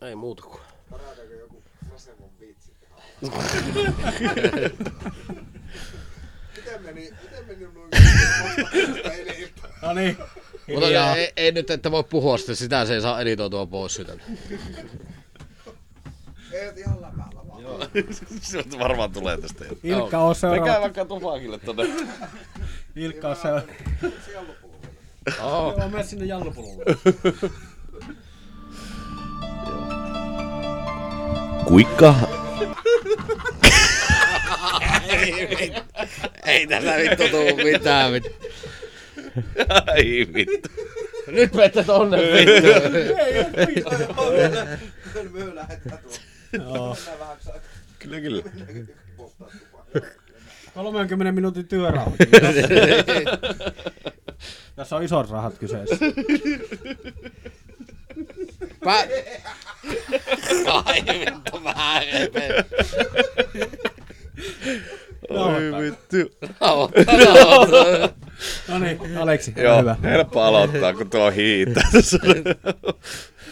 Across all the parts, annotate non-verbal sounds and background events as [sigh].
Ei muuta kuin. Parataanko joku Sasemon vitsi Miten meni, miten meni noin eilen? No niin. Mutta ei, ei, nyt, että voi puhua sitä, sitä se ei saa editoitua pois sitä. Ei et ihan läpällä vaan. [laughs] Se varmaan tulee tästä. Ilkka on seuraava. vaikka tupakille tonne. Ilkka on seuraava. Siellä lopulla. Joo, mene sinne jallopululle. [laughs] Kuikka? Ei tässä vittu tuu mitään. Vittu. Ai vittu. Nyt menette tonne vittu. Me lähdetään tuolla. Joo. Mennään vähän saa Kyllä, kyllä. polttaa tupakkaa. 30 minuutin työrauha. Tässä on isot rahat kyseessä. Pä... Ai vittu vähän. Oi vittu. No niin, Aleksi, ole Joo, hyvä. helppo aloittaa, kun tuo hiittää.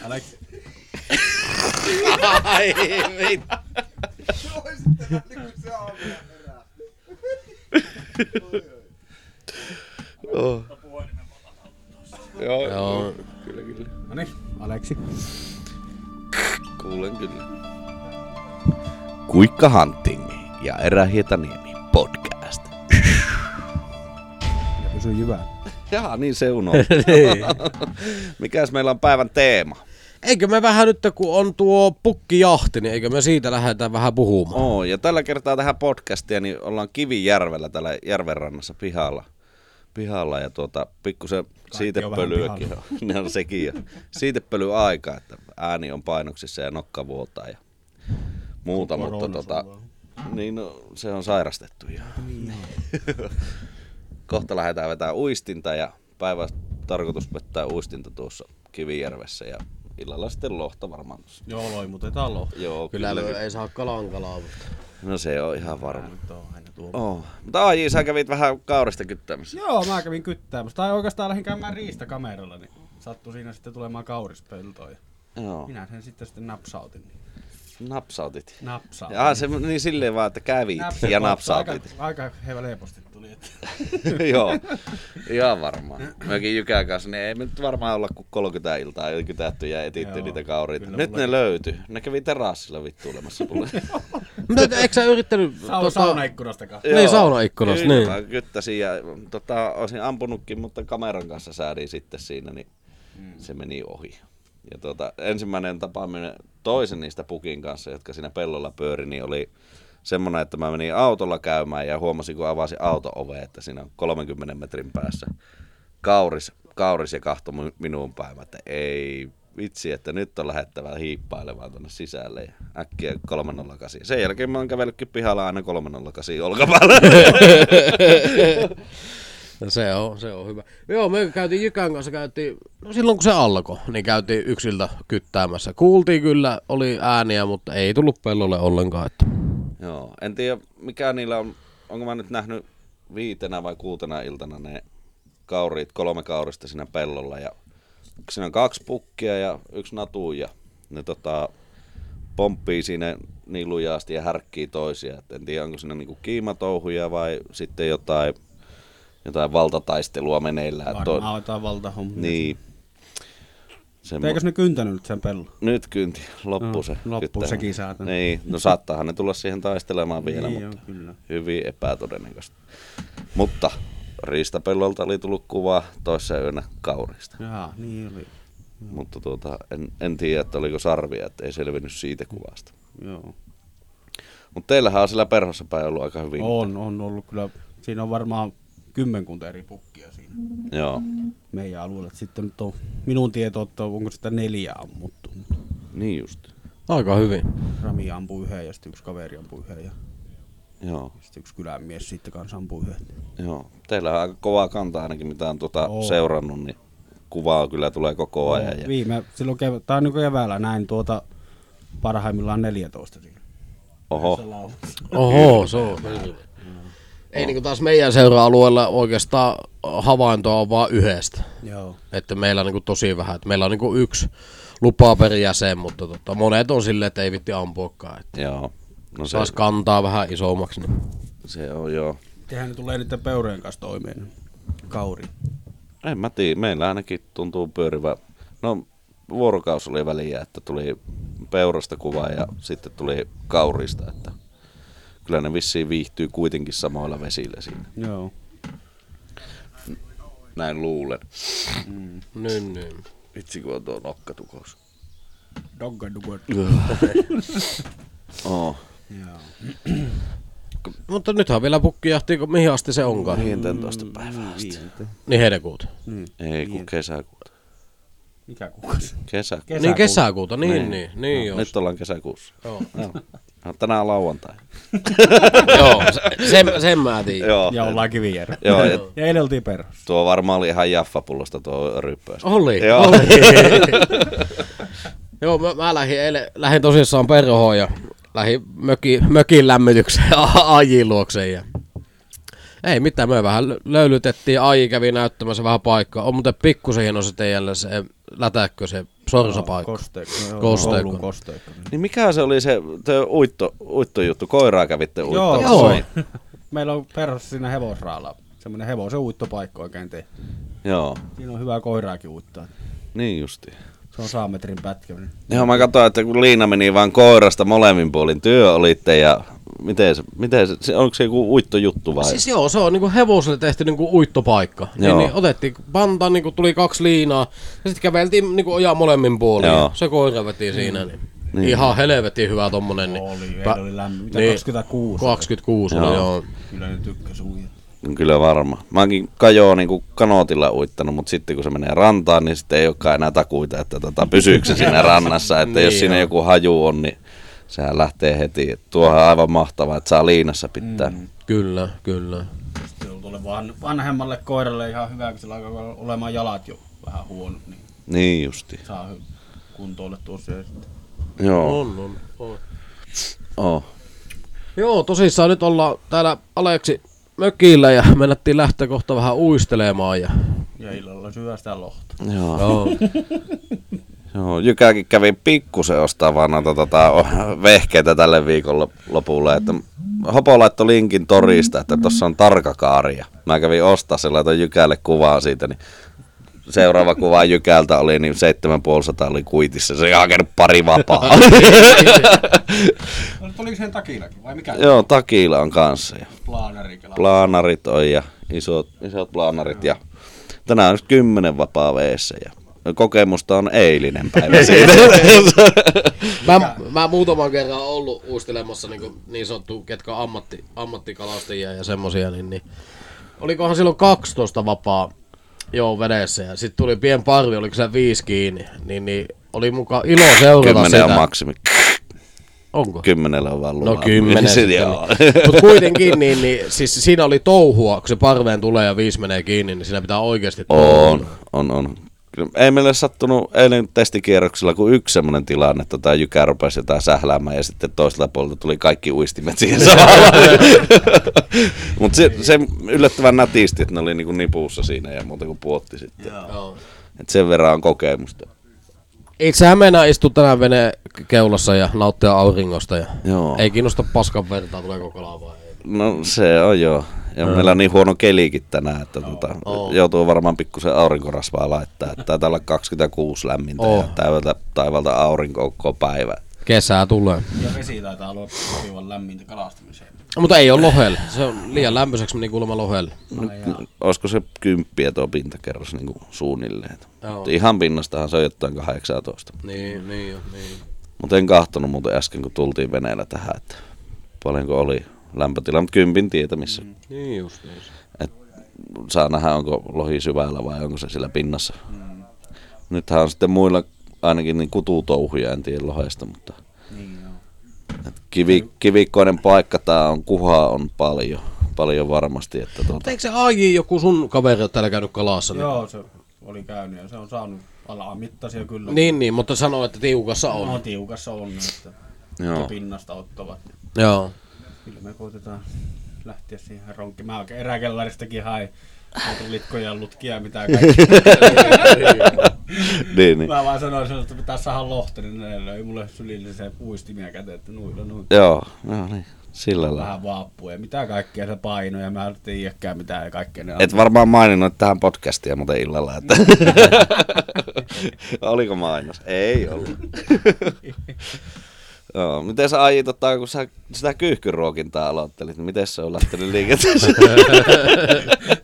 Aleksi. Ai vittu. Joo. joo. Kyllä, kyllä. No niin, Aleksi. Kuulen kyllä. Kuikka Hunting ja Erähietaniemi podcast. Ja pysy jyvään. Jaa, niin se unohtuu. [laughs] Mikäs meillä on päivän teema? Eikö me vähän nyt, kun on tuo pukkijahti, niin eikö me siitä lähdetä vähän puhumaan? Oo, ja tällä kertaa tähän podcastia niin ollaan Kivijärvellä täällä järvenrannassa pihalla. Pihalla ja tuota, pikkusen siitepölyäkin on. [laughs] Ne on sekin jo. Siitepöly aika, että ääni on painoksissa ja nokka vuotaa ja muuta, mutta Korona tota, sulla niin no, se on sairastettu jo. [laughs] Kohta lähdetään vetää uistinta ja päivä tarkoitus vettää uistinta tuossa Kivijärvessä ja illalla sitten lohta varmaan. Joo, loi, mutta talo. Joo, Kyllä me ei saa kalan kalaa, mutta... No se on ihan varma. Tuo. Oh. Mutta AJ, sä kävit vähän kaurista kyttäämässä. Joo, mä kävin kyttäämässä. Tai oikeastaan lähdin käymään riistakameralla, niin sattui siinä sitten tulemaan kaurispeltoa. Ja Joo, minä sen sitten sitten napsautin. Niin napsautit. napsautin. Ja se niin silleen vaan, että kävit Napsin ja napsautit. Aika, aika hevä leposti tuli. Että. [laughs] Joo, ihan varmaan. Mekin Jykän kanssa, niin ei me nyt varmaan olla kuin 30 iltaa kytätty ja etitty Joo, niitä kauriita. Nyt ne löytyi. Ne kävi terassilla vittuilemassa mulle. [laughs] Mutta eikö sä yrittänyt... Sau, tota- saunaikkunasta kanssa. Niin, saunaikkunasta, Kyllä, niin. Mä kyttäsin ja tota, olisin ampunutkin, mutta kameran kanssa säädin sitten siinä, niin Mm. se meni ohi. Ja tota, ensimmäinen tapaaminen toisen niistä pukin kanssa, jotka siinä pellolla pyöri, niin oli semmoinen, että mä menin autolla käymään ja huomasin, kun avasin auto-ove, että siinä on 30 metrin päässä kauris, kauris ja kahto minuun päin. Mä, että ei vitsi, että nyt on lähettävä hiippailemaan tuonne sisälle ja äkkiä 308. Sen jälkeen mä oon kävellytkin pihalla aina 308 olkapäällä. [laughs] No se on, se on hyvä. Joo, me käytiin Jykän kanssa, käytiin, no silloin kun se alkoi, niin käytiin yksiltä kyttäämässä. Kuultiin kyllä, oli ääniä, mutta ei tullut pellolle ollenkaan. Että. Joo, en tiedä mikä niillä on, onko mä nyt nähnyt viitenä vai kuutena iltana ne kauriit, kolme kaurista siinä pellolla ja siinä on kaksi pukkia ja yksi natu ja ne tota, pomppii siinä niin lujaasti ja härkkii toisia. Et en tiedä onko siinä niinku kiimatouhuja vai sitten jotain, jotain valtataistelua meneillään. Varmaan jotain valtahommia. niin. Semmo- Eikös ne kyntänyt nyt sen pellon? nyt kynti, loppu No, se. loppu kyttämä. sekin saatana. Niin, no saattaahan ne tulla siihen taistelemaan [laughs] vielä, Niin, mutta joo, kyllä. hyvin epätodennäköistä. Mutta riistapellolta oli tullut kuva toissa yönä kaurista. Jaa, niin oli. Mutta tuota, en, en tiedä, että oliko sarvia, että ei selvinnyt siitä kuvasta. Joo. Mutta teillähän on sillä perhossa päin ollut aika hyvin. On, on ollut kyllä. Siinä on varmaan kymmenkunta eri pukkia siinä Joo, meidän alueella. Sitten nyt on minun tieto, että onko sitä neljä ammuttu. niin just. Aika hyvin. Rami ampui yhden ja sitten yksi kaveri ampui yhden ja Joo, sitten yksi kylämies sitten kanssa ampui yhden. joo. Teillä on aika kovaa kantaa ainakin, mitä on tuota On. seurannut, niin kuvaa kyllä tulee koko ajan. Ja, Viime, silloin kevä, tai niin keväällä näin tuota parhaimmillaan 14 siinä. oho. Oho, se on. Ei niinku taas meidän seura-alueella oikeastaan havaintoa on vaan yhdestä. Joo. Että meillä on niinku tosi vähän. Että meillä on niinku yksi lupa per jäsen, mutta tota, monet on silleen, että ei vitti ampuakaan. Että Joo. No se, saas kantaa vähän isommaksi. Niin. se on joo. Tehän ne tulee niiden peurojen kanssa toimeen. Kauri. En mä tiedä, meillä ainakin tuntuu pyörivä. No vuorokaus oli väliä, että tuli peurasta kuva ja sitten tuli kaurista, että kyllä ne vissiin viihtyy kuitenkin samoilla vesillä siinä. Joo. Näin luulen. Niin, niin. Vitsi kun on tuo nokkatukous. Dogga dugga. [laughs] Oh. Joo. [clears throat] Mutta nythän vielä pukki jahtii, kun mihin asti se onkaan. 15 päivää asti. Niin heinäkuuta. Ei kun kesäkuuta. Mikä kuukausi? Kesä. Niin kesäkuuta, niin, niin, niin, joo. Nyt ollaan kesäkuussa. Joo, [laughs] Joo. No, tänään on lauantai. [laughs] joo se- sen, sen mä tiedän. Joo. Ja ollaan kivijärä. Joo, ja [laughs] Ja eilen oltiin perhossa. tuo varmaan oli ihan jaffapullosta tuo ryppöys. Oli, Joo. oli. Joo, mä, mä lähdin, eilen, lähdin tosissaan perhoon ja lähdin möki, mökin lämmitykseen Ajin [laughs] luokseen. Ja... Ei mitään, me vähän lö- löylytettiin, Aji kävi näyttämässä vähän paikkaa. On muuten pikkusen hieno se teijälle se lätäkkö, se sorsapaikka. Kosteikko. Joo, Kosteikko. Koulun kosteikko. Niin mikä se oli se, se uitto, uittojuttu? Koiraa kävitte Joo, uittamassa? Joo. [laughs] Meillä on perhossa siinä hevosraalla. Semmoinen hevosen uittopaikka oikein tehty. Joo, Siinä on hyvää koiraakin uittaa. niin justi. Se on saametrin pätkä. niin Joo, mä katsoin, että kun Liina meni vaan koirasta molemmin puolin työ olitte ja miten se, miten se, se onko se joku uittojuttu vai? Siis joo, se on niinku hevoselle tehty niinku uittopaikka. Niin, Joo. niin otettiin panta, niinku tuli kaksi liinaa, ja sitten käveltiin niinku ojaa molemmin puolin. Joo. Ja se koira veti siinä, niin, Niin. ihan helvetin hyvä tommonen. Niin. Oli, Pä- eilen oli lämmin. Mitä niin. 26? 26 Joo. oli, joo. Kyllä ne tykkäs uida. Kyllä varma. Mä oonkin kajoo niin kanootilla uittanut, mutta sitten kun se menee rantaan, niin sitten ei olekaan enää takuita, että tota, pysyykö se siinä [laughs] rannassa. Että Niin jos siinä joo. joku haju on, niin sehän lähtee heti. Et Tuohan on aivan mahtavaa, että saa liinassa pitää. Mm. Kyllä, kyllä. Sitten on tuolle van, vanhemmalle koiralle ihan hyvä, kun sillä alkaa olemaan jalat jo vähän huonot, niin Niin justi. saa kuntoille tuossa. Sitten. Joo. On, on, on. Oh. Joo, tosissaan nyt ollaan täällä Aleksi mökillä ja mennettiin lähteä kohta vähän uistelemaan. Ja... Ja illalla syö sitä lohta. Joo. Joo. [laughs] Joo, Jykäkin kävi pikkusen ostaa vaan noita tota, vehkeitä tälle viikon lopulle. Että Hopo laittoi linkin torista, että tuossa on tarkakaari. Ja mä kävin ostaa se, laitoin Jykälle kuvaa siitä, niin seuraava kuva Jykältä oli, niin 7500 oli kuitissa. Se ei hakenut pari vapaa. [laughs] [laughs] Tuliko sen takillakin vai mikä? Joo, takilla on kanssa. Ja Plaanari kelaa. plaanarit on ja isot, isot plaanarit. Ja tänään on kymmenen vapaa veessä. Ja kokemusta on eilinen päivä [laughs] siitä. Mä, mä muutaman kerran ollut uistelemassa niin, niin sanottu, ketkä on ammatti, ammattikalastajia ja semmosia, niin, niin olikohan silloin 12 vapaa joo vedessä ja sitten tuli pien parvi, oliko se viisi kiinni, niin, niin oli mukaan ilo seurata Kymmenen sitä. on maksimi. Onko? Kymmenellä on vaan lupa. No kymmenen sitten. [laughs] Mutta kuitenkin, niin, niin, siis siinä oli touhua, kun se parveen tulee ja viisi menee kiinni, niin siinä pitää oikeasti On, on, on. Ei meille sattunut eilen testikierroksella kuin yksi semmoinen tilanne, että tämä jykä rupesi jotain sähläämään ja sitten toiselta puolelta tuli kaikki uistimet siihen [laughs] samalla. [laughs] Mutta se, se, yllättävän nätisti, että ne oli niinku nipussa siinä ja muuta kuin puotti sitten. Joo. Et sen verran on kokemusta. Itsehän meinaa istua tänään vene keulassa ja nauttia auringosta ja Joo. ei kiinnosta paskan vertaa, tuleeko kalaa vai ei. No se on joo. Ja meillä on niin huono kelikin tänään, että tota, Oo. joutuu varmaan pikkusen aurinkorasvaa laittaa. Että taitaa olla 26 lämmintä Oo. ja taivalta, taivalta aurinko koko päivä. Kesää tulee. Ja vesi taitaa olla sopivan lämmintä kalastamiseen. Mutta ei ole lohelle. Se on liian lämpöiseksi meni kuulemma lohelle. No, Olisiko se kymppiä tuo pintakerros niin kuin suunnilleen? Joo. Ihan pinnastahan se on jotain 18. Niin, niin jo, niin. Mutta en kahtonut muuten äsken, kun tultiin veneellä tähän, että paljonko oli lämpötila, mutta kympin tietämissä. Mm. Niin just, just. Et saa nähdä, onko lohi syvällä vai onko se sillä pinnassa. Mm. Nythän on sitten muilla ainakin niin kututouhuja, en tiedä lohesta, mutta niin kivi, kivikkoinen paikka tää on, kuhaa on paljon, paljon varmasti. Että tuota, eikö se AJ joku sun kaveri ole täällä käynyt kalassa? Joo, se oli käynyt ja se on saanut alamittaisia kyllä. Niin, niin, mutta sanoo, että tiukassa on. No, tiukassa on, että Joo. pinnasta ottavat. Joo. Kyllä me koitetaan lähteä siihen ronkkiin. Mä oikein eräkellaristakin hain litkoja, lutkia mitä [laughs] kaikki. niin, niin. Mä vaan sanoin sinulle, että pitää saada lohta, niin ne löi mulle sylillisen puistimia käteen, että nuilla nuilla. Joo, no niin. Sillä lailla. Vähän vaappua ja mitä kaikkea se paino ja mä en tiedäkään mitä ja kaikkea ne Et varmaan maininnut tähän podcastia muuten illalla, että... [laughs] Oliko mainos? Ei ollut. [laughs] Joo, miten sä Aiji, tota, kun sä sitä kyyhkyruokintaa aloittelit, niin miten se on lähtenyt liikenteeseen?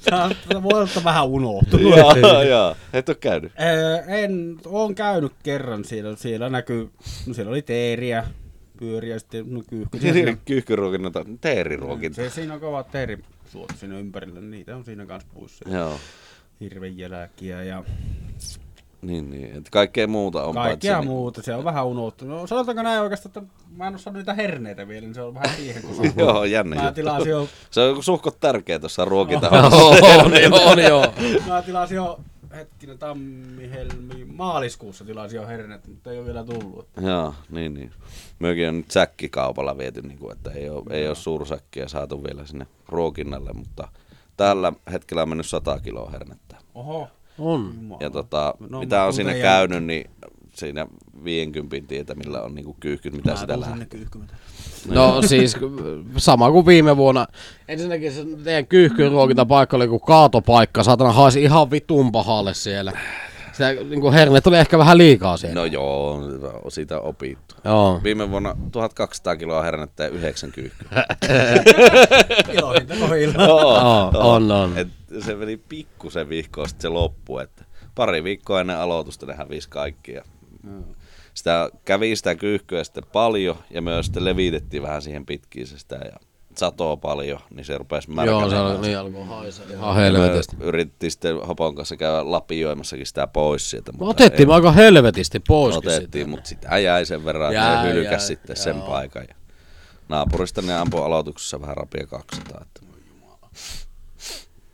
Että vähän unohtunut. joo, joo. Et oo käynyt. En, oon käynyt kerran siellä, siellä näkyy, no siellä oli teeriä, pyöriä, sitten no kyyhky. [laughs] Teeriruokinta. se, siinä on kovat teerisuot siinä ympärillä, niitä on siinä kanssa puissa. Joo, Hirven jälkiä ja niin, niin. Et kaikkea muuta on kaikkea paitsi... muuta, se on vähän unohtunut. No, sanotaanko näin oikeastaan, että mä en oo saanut niitä herneitä vielä, niin se on vähän siihen, kun se [laughs] Joo, jännä Mä juttu. tilasin jo, Se on suhkot tärkeä tuossa ruokinta. on, on joo. mä tilasin jo hetkinen tammi, helmi, maaliskuussa tilasin jo herneitä, mutta ei ole vielä tullut. Joo, niin, niin. Myökin on nyt säkkikaupalla viety, niin kuin, että ei ole, ei ole suursäkkiä saatu vielä sinne ruokinnalle, mutta tällä hetkellä on mennyt 100 kiloa hernettä. Oho. On. Ja tota, No, mitä on ei- käynyt, niin siinä 50 tietämillä on niinku kyyhkyt, mitä sitä lähtee. No siis sama kuin viime vuonna. Ensinnäkin se teidän kyyhkyruokintapaikka oli kuin kaatopaikka. Saatana haisi ihan vitun pahalle siellä. Sitä, niin kuin hernet oli ehkä vähän liikaa siellä. No joo, on siitä opittu. Joo. Viime vuonna 1200 kiloa hernettä ja 9 kyyhkyä. Kilohinta kohilla. Joo, on, on. Et se meni pikkusen vihkoa sitten se loppu, että pari viikkoa ennen aloitusta ne hävisi kaikki. Ja sitä, kävi sitä kyyhkyä sitten paljon ja myös sitten levitettiin vähän siihen pitkiin se sitä ja satoa paljon, niin se rupesi märkänä. Joo, se oli, niin alkoi haisee ihan helvetisti. Yritettiin sitten Hopon kanssa käydä lapioimassakin sitä pois sieltä. Mutta otettiin ei- aika helvetisti pois. otettiin, mutta sitä jäi sen verran, että ne hylkäs jäi, sitten sen joo. paikan. Ja naapurista ne ampui aloituksessa vähän rapia 200. Että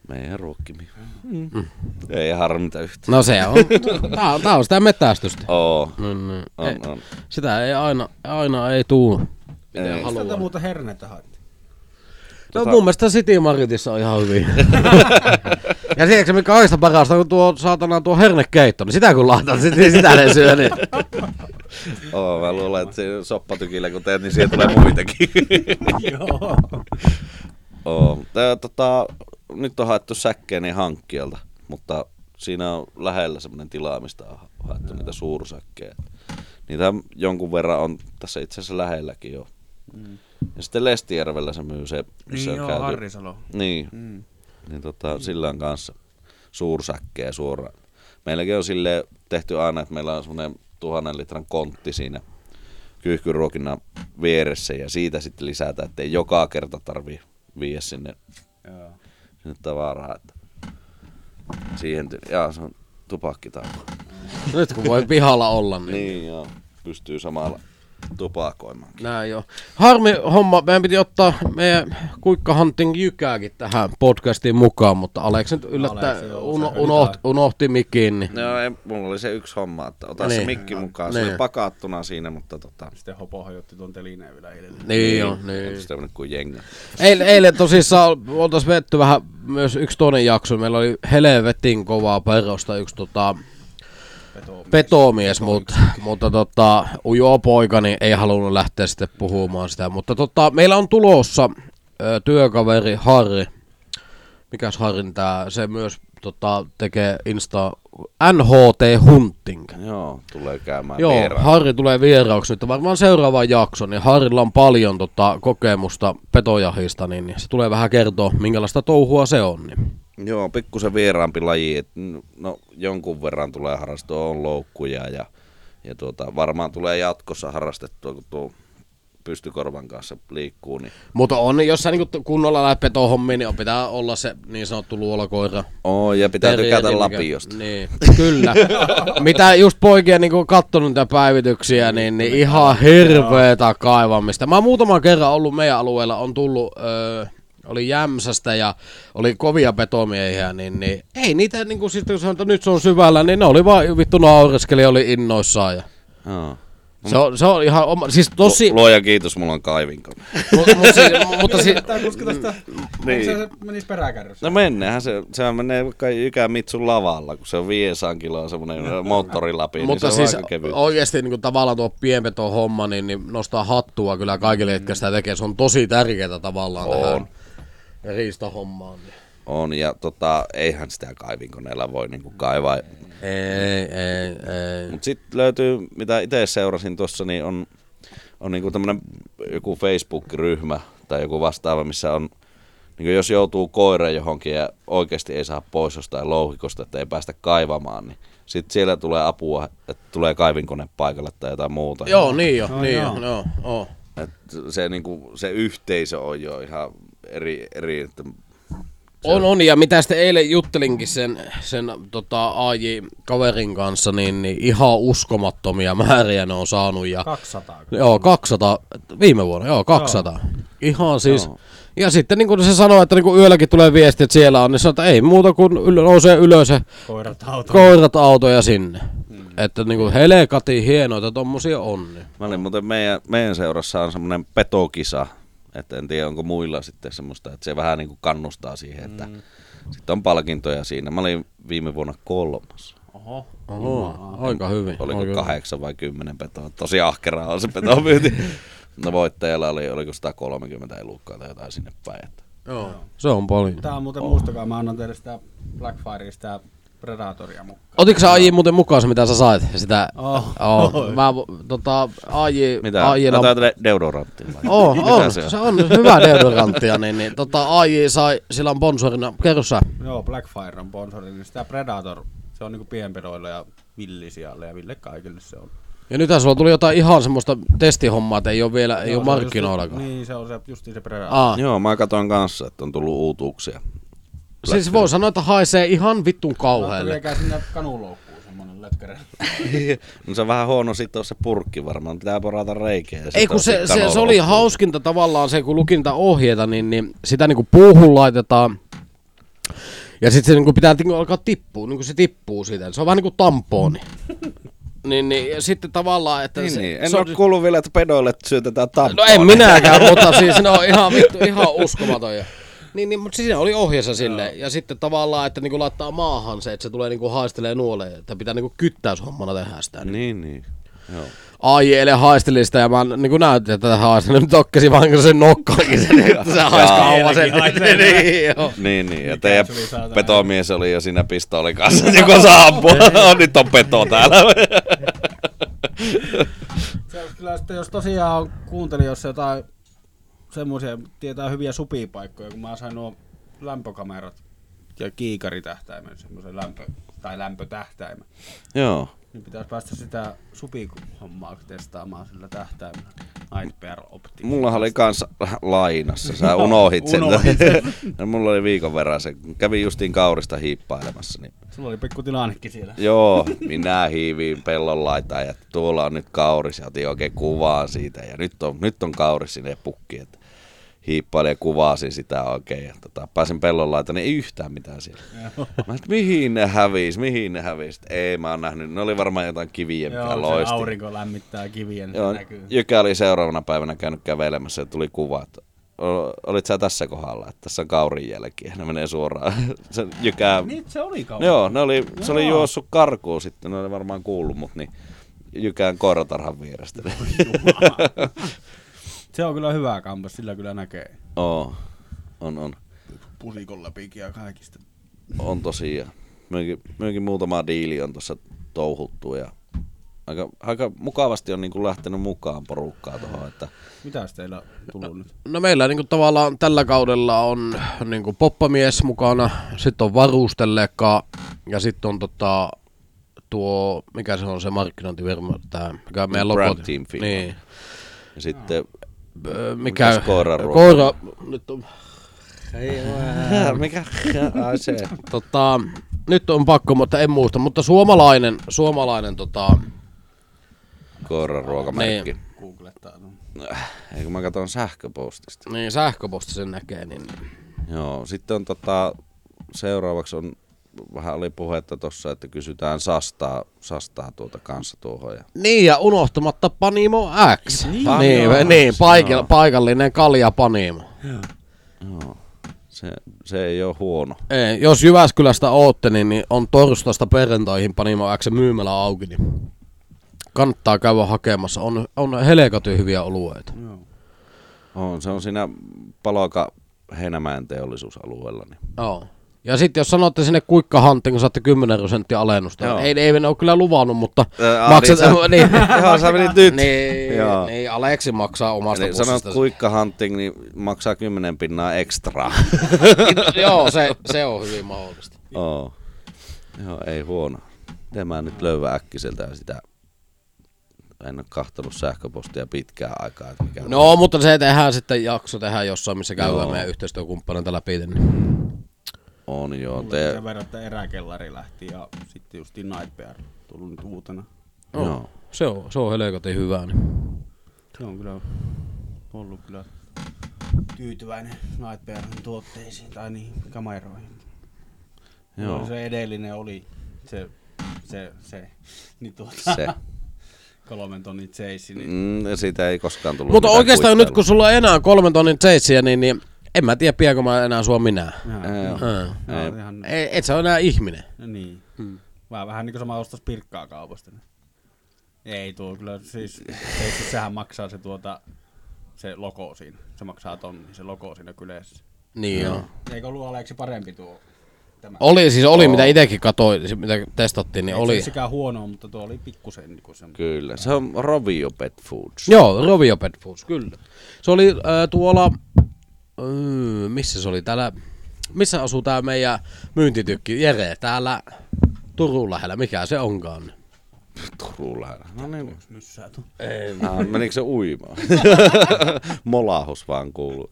meidän ruokkimi. Mm. Ei harmita yhtään. No se on. Tää on, tää on sitä metästystä. Oo, Mm, mm. on, Ei, on. sitä ei aina, aina ei tuu. Ei. Miten Tätä haluaa. muuta herneitä haettiin. No mun mielestä City Maritissa on ihan hyvin. [laughs] ja tiedätkö mikä on kaikista parasta, kun tuo saatana tuo hernekeitto, niin sitä kun laitat, sit, niin [laughs] sitä ne syö. Niin. Oo, mä luulen, että se soppatykillä kun teet, niin siihen tulee muitakin. [laughs] Joo. Oo. Tää, tota, nyt on haettu säkkeeni hankkijalta, mutta siinä on lähellä semmoinen tila, mistä on haettu niitä suursäkkejä. Niitä jonkun verran on tässä itse asiassa lähelläkin jo. Ja sitten Lestijärvellä se myy se, missä Niin on joo, käyty. Harrisalo. Niin, Mm. niin tota, sillä on kanssa suursäkkejä suoraan. Meilläkin on sille tehty aina, että meillä on semmoinen tuhannen litran kontti siinä kyyhkyruokinnan vieressä ja siitä sitten lisätään, että ei joka kerta tarvii viedä sinne, Joo. Sinne tavaraa. Että siihen, ty- jaa, se on tupakkitauko. Nyt kun voi pihalla olla, niin. Niin joo, pystyy samalla tupakoimaan. Näin jo. Harmi homma, meidän piti ottaa meidän Kuikka Hunting Jykääkin tähän podcastiin mukaan, mutta Alex nyt yllättää joo, uno, se unohti, unohti mikin. Niin. Joo, ei, mulla oli se yksi homma, että ota Niin. se mikki mukaan. Se Niin. oli pakattuna siinä, mutta tota, Sitten Hopo hajotti tuon telineen vielä eilen. Niin, joo, Onko niin. se tämmönen kuin jengi? Eilen, eilen tosissaan oltais vetty vähän myös yksi toinen jakso. Meillä oli helvetin kovaa perosta yksi tota, Petomies. petomies, mut, mutta tota, ujo poika niin ei halunnut lähteä sitten puhumaan sitä. Mutta tota, meillä on tulossa ö, työkaveri Harri. Mikäs Harrin tää? Se myös tota, tekee Insta NHT Hunting. Joo, tulee käymään Joo, vieraan. Harri tulee vieraaksi nyt varmaan seuraava jakso, niin Harrilla on paljon tota, kokemusta petojahista, niin se tulee vähän kertoa, minkälaista touhua se on. Niin. Joo, pikkusen vieraampi laji, että no jonkun verran tulee harrastua, on loukkuja ja, ja tuota, varmaan tulee jatkossa harrastettua, kun tuo pystykorvan kanssa liikkuu, niin Mutta on, jos sä niinku kunnolla lähdet petohommiin, niin on- pitää olla se niin sanottu luolakoira. Oo, ja pitää Terrieri, tykätä mikä- lapiosta. Niin, kyllä. [laughs] Mitä just poikia niinku kattonut niitä päivityksiä, niin, niin ihan hirveetä kaivamista. Mä oon muutaman kerran ollut meidän alueella, on tullut, öö, oli Jämsästä ja oli kovia petomiehiä, niin, niin ei niitä niinku sitten kun sanotaan, että nyt se on syvällä, niin ne oli vaan vittu naureskeli, oli innoissaan. Ja, Joo. Se on, se on ihan oma, siis tosi, Luoja kiitos, mulla on kaivinkone. mut, mut, siis, mutta siis, Tää kuski tosta, Niin. se, se menis peräkärryssä. No mennehän se, se menee vaikka Jykä Mitsun lavalla, kun se on 500 kiloa semmonen [laughs] moottorilapi, niin mutta se on siis oikeasti niin tavallaan tuo pienpeto homma, niin, niin nostaa hattua kyllä kaikille, jotka sitä tekee. Se on tosi tärkeää tavallaan On. tähän riistahommaan. Niin. On, ja tota, eihän sitä kaivinkoneella voi niinku kaivaa. Ei, ei, ei. Mutta sitten löytyy, mitä itse seurasin tuossa, niin on, on niinku tämmönen joku Facebook-ryhmä tai joku vastaava, missä on, niinku jos joutuu koira johonkin ja oikeasti ei saa pois jostain louhikosta, että ei päästä kaivamaan, niin sitten siellä tulee apua, että tulee kaivinkone paikalle tai jotain muuta. Joo, niin jo, No niin joo. jo, joo, joo. Et se, niinku, se yhteisö on jo ihan eri, eri että On, on, ja mitä sitten eilen juttelinkin sen, sen tota, AJ-kaverin kanssa, niin, niin ihan uskomattomia määriä ne on saanut. Ja, 200. Joo, 200, viime vuonna, joo, 200. Joo. Ihan siis. Joo. Ja sitten niin kuin se sanoo, että niin kuin yölläkin tulee viesti, että siellä on, niin sanoo, että ei muuta kuin yl- nousee ylös ja Koirat auto. koirat autoja sinne. Mm. Että niin kuin helekati hienoita tommosia on. Niin. Mä olin muuten meidän, meidän seurassa on semmoinen petokisa, että en tiedä onko muilla sitten semmoista, että se vähän niin kuin kannustaa siihen, että mm. sitten on palkintoja siinä. Mä olin viime vuonna kolmas. Oho. Oho, aika hyvin. Oliko aika kahdeksan vai kymmenen petoa? Tosi ahkeraa on se petomyynti. [laughs] No voittajalla oli, oliko 130 elukkaa tai jotain sinne päin. Että. Joo, se on paljon. Tää on muuten, muistakaa, mä annan teille sitä Blackfirea, sitä Predatoria mukaan. Otitko sä AJ muuten mukaan se, mitä sä sait? Sitä, Oh. oh. [laughs] Mä, tota, AJ, Mitä? Otat de- deodoranttia? Oh, on, se on? se on hyvä deodoranttia, niin, niin tota, AJ sai, sillä on sponsorina, kerro sä. Joo, Blackfire on sponsori, niin sitä Predator, se on niinku pienpedoille ja villisialle ja Ville kaikille se on. Ja nythän sulla tuli jotain ihan semmoista testihommaa, että ei ole vielä, ei Joo, ole markkinoillakaan. Just, niin, se on se, justiin se Predator. Aa, Joo, mä katsoin kanssa, että on tullut uutuuksia. Siis voi sanoa, että haisee ihan vittun kauhealle. viekää sinne kanuloukkuun semmonen lötkärä. [laughs] no se on vähän huono sitten se purkki varmaan, pitää porata reikiä. ja Ei kun se, sit se, se oli hauskinta tavallaan se, kun lukin niitä ohjeita, niin, niin sitä niinku puuhun laitetaan. Ja sitten se niinku pitää niinku alkaa tippua, niinku se tippuu siitä. Se on vähän niinku tamponi. [laughs] niin, niin, ja sitten tavallaan, että Niin, se, niin. En se ole kuullut vielä, että pedoille syötetään tampoa. No en minäkään, mutta siis ne on ihan, vittu, ihan uskomaton. [laughs] Niin, niin, mutta siinä oli ohjeessa sille. Ja sitten tavallaan, että niinku laittaa maahan se, että se tulee niinku haistelee nuoleen. Että pitää niinku kyttäyshommana tehdä sitä. Niin. Niin, niin. Joo. Ai eilen haisteli sitä ja mä niinku näytin, että tätä haistelin. Nyt tokkesi vaan kun se nokkaankin sen, että se haisi kauan sen. [laughs] niin, joo. Niin, niin. Ja teidän petomies oli jo siinä pistoolin kanssa, joka saa ampua. Nyt on peto täällä. Se kyllä sitten, jos tosiaan on kuuntelijoissa jotain semmoisia, tietää hyviä supipaikkoja, kun mä sain nuo lämpökamerat ja kiikaritähtäimen, semmoisen lämpö, tai lämpötähtäimen. Joo. Niin pitäisi päästä sitä supihommaa testaamaan sillä tähtäimellä. Nightmare Optic. Mullahan oli kans lainassa, sä unohit sen. unohdin [laughs] No, Mulla oli viikon verran se. Kävin justiin kaurista hiippailemassa. Niin Sulla oli pikku tilannekin siellä. Joo, minä hiiviin pellon laitaan ja tuolla on nyt kauris ja otin oikein kuvaan siitä ja nyt on, nyt on kauris sinne pukki, että hiippailin ja kuvasin sitä oikein ja tota, pääsin pellon laitaan, niin ei yhtään mitään siellä. Mä et, mihin ne hävis, mihin ne hävis? Ei mä oon nähnyt, ne oli varmaan jotain kiviä, mikä Joo, loisti. aurinko lämmittää kiviä, niin Joo, näkyy. Jykä oli seuraavana päivänä käynyt kävelemässä ja tuli kuva, että "O- olit sä tässä kohdalla, että tässä on kaurin jälkiä. Ne menee suoraan. [laughs] Se Jykä, Niin se oli kauan. Joo, ne oli, se oli juossut karkuun sitten, ne oli varmaan kuullut mut, niin Jykään koiratarhan vierestä. [laughs] Se on kyllä hyvä kampas, sillä kyllä näkee. Oo, on, on, Pusikon läpikin ja kaikista. on tosiaan. Myöskin, myöskin muutama diili on tuossa touhuttu ja aika, aika mukavasti on niinku lähtenyt mukaan porukkaa tuohon, että Mitäs teillä on tullut nyt? No meillä niinku tavallaan tällä kaudella on niinku poppamies mukana, sitten on varustellekka ja sitten on tota, tuo, mikä se on se markkinointifirma, tää, mikä on meidän Brand logo. Team firma. Niin. ja sitten Mikä, ruoka? koira, nyt on, [laughs] mikä? Ai se. tota, nyt on pakko, mutta en muista, mutta suomalainen, suomalainen tota, Koiran ruokamerkki. Niin. Googlettaa. Ei kun mä katson sähköpostista. niin sähköposti sen näkee, niin Joo, sitten on tota, seuraavaksi on vähän oli puhetta tossa, että kysytään sastaa, sastaa tuota kanssa tuohon. Ja... Niin, ja unohtamatta Panimo X. Niin, Panimo niin, X, niin paikall- joo. paikallinen kalja Panimo. Joo. Se, se ei ole huono. Ei, jos Jyväskylästä ootte, niin, niin on torstaista perjantaihin Panimo X myymälä auki, niin kannattaa käydä hakemassa. On, on helekaty hyviä olueita. Joo. On, se on siinä Paloka Heinämäen teollisuusalueella. Niin. Joo. Ja sitten jos sanotte sinne kuikkahantti, kun saatte 10 prosenttia alennusta. Joo. Ei, ei ne ole kyllä luvannut, mutta Ää, maksat, niin sä- [laughs] niin, [laughs] Joo, sä menit nyt. niin, Joo. niin, Aleksi maksaa omasta Eli sanot pussista. kuikka hunting, niin maksaa 10 pinnaa ekstraa. [laughs] Joo, se, se on hyvin mahdollista. Oo. Joo, ei huono. Miten mä nyt löydän äkkiseltä sitä en ole kahtonut sähköpostia pitkään aikaa. Että mikä No, mutta se tehdään sitten jakso tehdään jossain, missä käydään Joo. meidän yhteistyökumppaneita läpi. Niin. On joo. Mulla Te, sen verran, että eräkellari lähti ja sitten just Night Bear tullut nyt uutena. joo. Se on, se on helkotin hyvä. Niin. Se on kyllä ollut kyllä tyytyväinen Night Bearin tuotteisiin tai niihin kameroihin. Joo. Joo. Se edellinen oli se, se, se, niin tuota, Se. [laughs] kolmen tonnin chase, niin Mm, siitä ei koskaan tullut Mutta oikeastaan nyt kun sulla on enää kolmen tonnin chasea, niin, niin en mä tiedä, piänkö mä enää sua minä. Ei. Ei, et sä ole enää ihminen. no niin. Hmm. Vähän, vähän niin kuin sama ostais pirkkaa kaupasta. niin. Ei tuo kyllä, siis se, siis sehän maksaa se tuota, se logo siinä. Se maksaa tonni, se logo siinä kyleessä. Niin joo. Eikö ollut Aleksi parempi tuo? Tämä. Oli, siis oli, Oo. mitä itsekin katsoin, se, mitä testattiin, niin Ei oli. se sikään huonoa, mutta tuo oli pikkusen niin kuin se. Kyllä, se on Rovio Pet Foods. Joo, Rovio Pet Foods, kyllä. Se oli äh, tuolla, äh, missä se oli, täällä, missä asuu tää meidän myyntitykki, Jere, täällä Turun lähellä, mikä se onkaan? Turun lähellä. No niin. Myssää tuo. Ah, menikö se uimaan? [laughs] Molahus vaan kuuluu.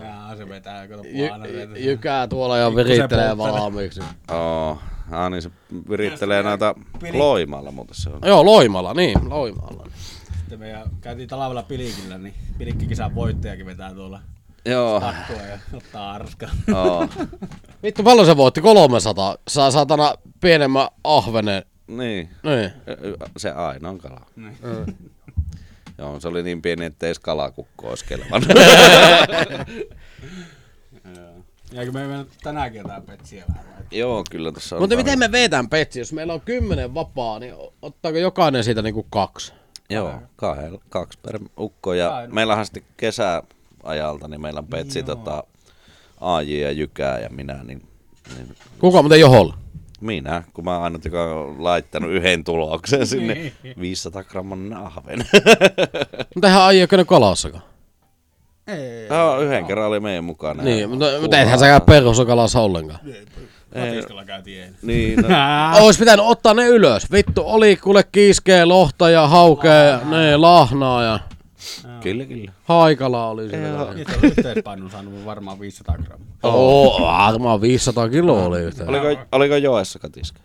Jaa, se vetää, kato Jy, jykää tuolla ja virittelee valmiiksi. Oh, ah, niin se virittelee noita Pili- loimalla, mutta se on. Joo, Loimalla, niin, Loimalla. Sitten me käytiin talvella Pilikillä, niin Pilikkikisan voittajakin vetää tuolla Joo. takkoa ja ottaa arskaa. [laughs] Oh. Vittu, paljon se voitti? 300. Saa saatana pienemmän ahvenen. Niin. Niin. Se ainoa kala. Niin. Joo, se oli niin pieni, että ei edes kalakukko olisi kelvannut. Joo. Ja kun me ei mennä tänäänkin jotain petsiä vähän. Joo, kyllä tässä on. Mutta miten me vetään petsi? Jos meillä on kymmenen vapaa, niin ottaako jokainen siitä niinku kaksi? Joo, kahdella, kaksi per ukko. Ja Aina. meillähän sitten kesäajalta, niin meillä on petsi tota, AJ ja Jykää ja minä, niin, niin Kuka muuten joholla? minä, kun mä oon ainut, joka on laittanut yhden tuloksen sinne 500 gramman ahven. [laughs] Mutta eihän aiemmin ne kalassakaan. Ei. Joo, yhden kerran oli meidän mukana. Niin, mutta, mutta eihän säkään perhossa kalassa ollenkaan. Katiskalla käytiin. Niin, no, [laughs] Ois pitänyt ottaa ne ylös. Vittu, oli kuule kiiskee, lohta ja haukea, ja ne lahnaa ja kyllä, kyllä. haikala oli siellä. Niitä on yhteispainun saanut varmaan 500 grammaa. Oo, varmaan 500 kiloa oli yhtä. Oliko, oliko joessa katiska?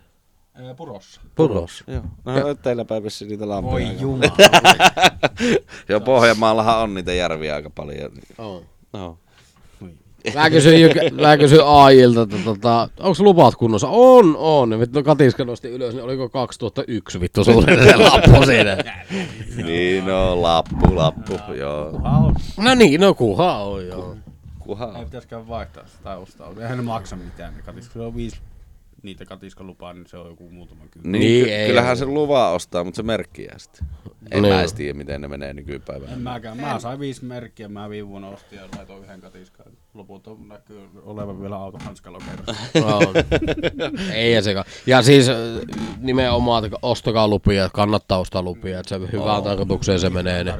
Ee, Purossa. Puros. Joo. No, teillä päivässä niitä lampuja. Voi jumala. [laughs] Joo, Pohjanmaallahan on niitä järviä aika paljon. niin- Oo. No. Mä kysyin, mä kysyin AIlta, että tota, onko lupat kunnossa? On, on. Vittu katiska nosti ylös, niin oliko 2001 vittu suurin se [laughs] lappu siinä? Niin, no, lappu, lappu, joo. Kuha on. No niin, no kuha on joo. Kuha. Ei pitäisikään vaihtaa sitä tai ostaa. Eihän ne maksa mitään ne katiska. Se on viisi niitä katiskalupaa, niin se on joku muutama kymmenen. Niin, Niin, ky- ei kyllähän ole. se luva ostaa, mutta se merkki jää sitten. En Niin. mä edes tiedä, miten ne menee nykypäivänä. En mäkään. Mä sain viisi merkkiä, mä viime vuonna ostin ja laitoin yhden katiskaan. Loput on näkyy olevan vielä autohanskalokerossa. [laughs] Ei sekaan. Ja siis äh, nimenomaan, että ostakaa lupia, että kannattaa ostaa lupia, että se hyvään tarkoitukseen se menee. Niin.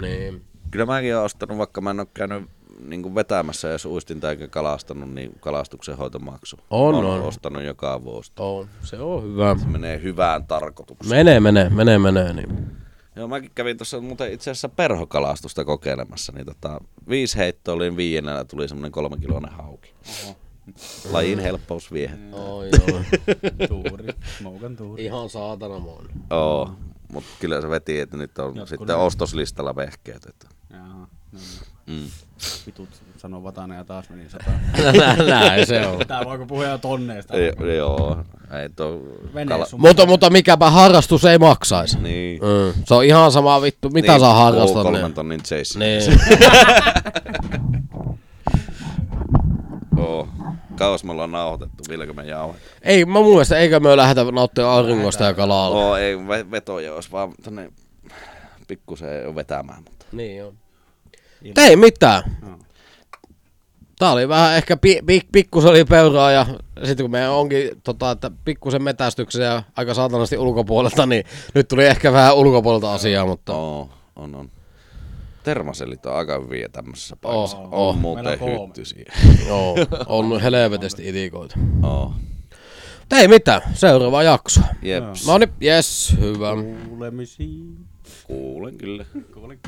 Niin. Kyllä mäkin olen ostanut, vaikka mä en ole käynyt niin vetämässä jos uistinta eikä kalastanut, niin kalastuksen hoitomaksu. On, Olen on. ostanut joka vuosi. On. Se on hyvä. Menee hyvään tarkoitukseen. Menee, menee, menee, menee. Niin. Joo, mäkin kävin tuossa muuten itse asiassa perhokalastusta kokeilemassa, niin tota, viisi heittoa olin viiennellä, tuli semmonen kolme kiloinen hauki. Lajin helppous vie. Oh, joo. Tuuri. Moukan tuuri. Ihan saatana mon. Oo, mutta kyllä se veti, että nyt on Jotkut sitten ne- ostoslistalla vehkeet. Että. Mm. Vitut sanoo Vatanen ja taas meni sata. [laughs] Näin se on. Tää voiko puhua jo tonneista. Ei, joo, ei to, sun Mutta, mutta mikäpä harrastus ei maksaisi. Niin. Mm. Se on ihan sama vittu, mitä niin, saa harrastaa. kolmen Niin. tonnin chase. niin. [laughs] [laughs] Oo. Kauas me ollaan nauhoitettu, vieläkö me jauhet? Ei, mä mun mielestä, eikä me lähdetä nauttia auringosta ja kalalla. Oo, ei ve- vetoja olisi vaan tänne pikkusen vetämään. Mutta. Niin joo. Ei mitään. Joo. Tää oli vähän ehkä pi, pi, pikkusen oli peuraa ja sitten kun me onkin tota, että pikkusen metästyksen ja aika saatanasti ulkopuolelta, niin nyt tuli ehkä vähän ulkopuolelta asiaa, mutta Oo, on, on. Termaselit on aika hyviä tämmöisessä paikassa. Oo, on oo. muuten hyttysiä. [laughs] joo, on [laughs] helvetisti itikoita. Oo. Mutta ei mitään, seuraava jakso. Jeps. No niin, jes, hyvä. Kuulemisiin. Kuulen kyllä. Kuulen.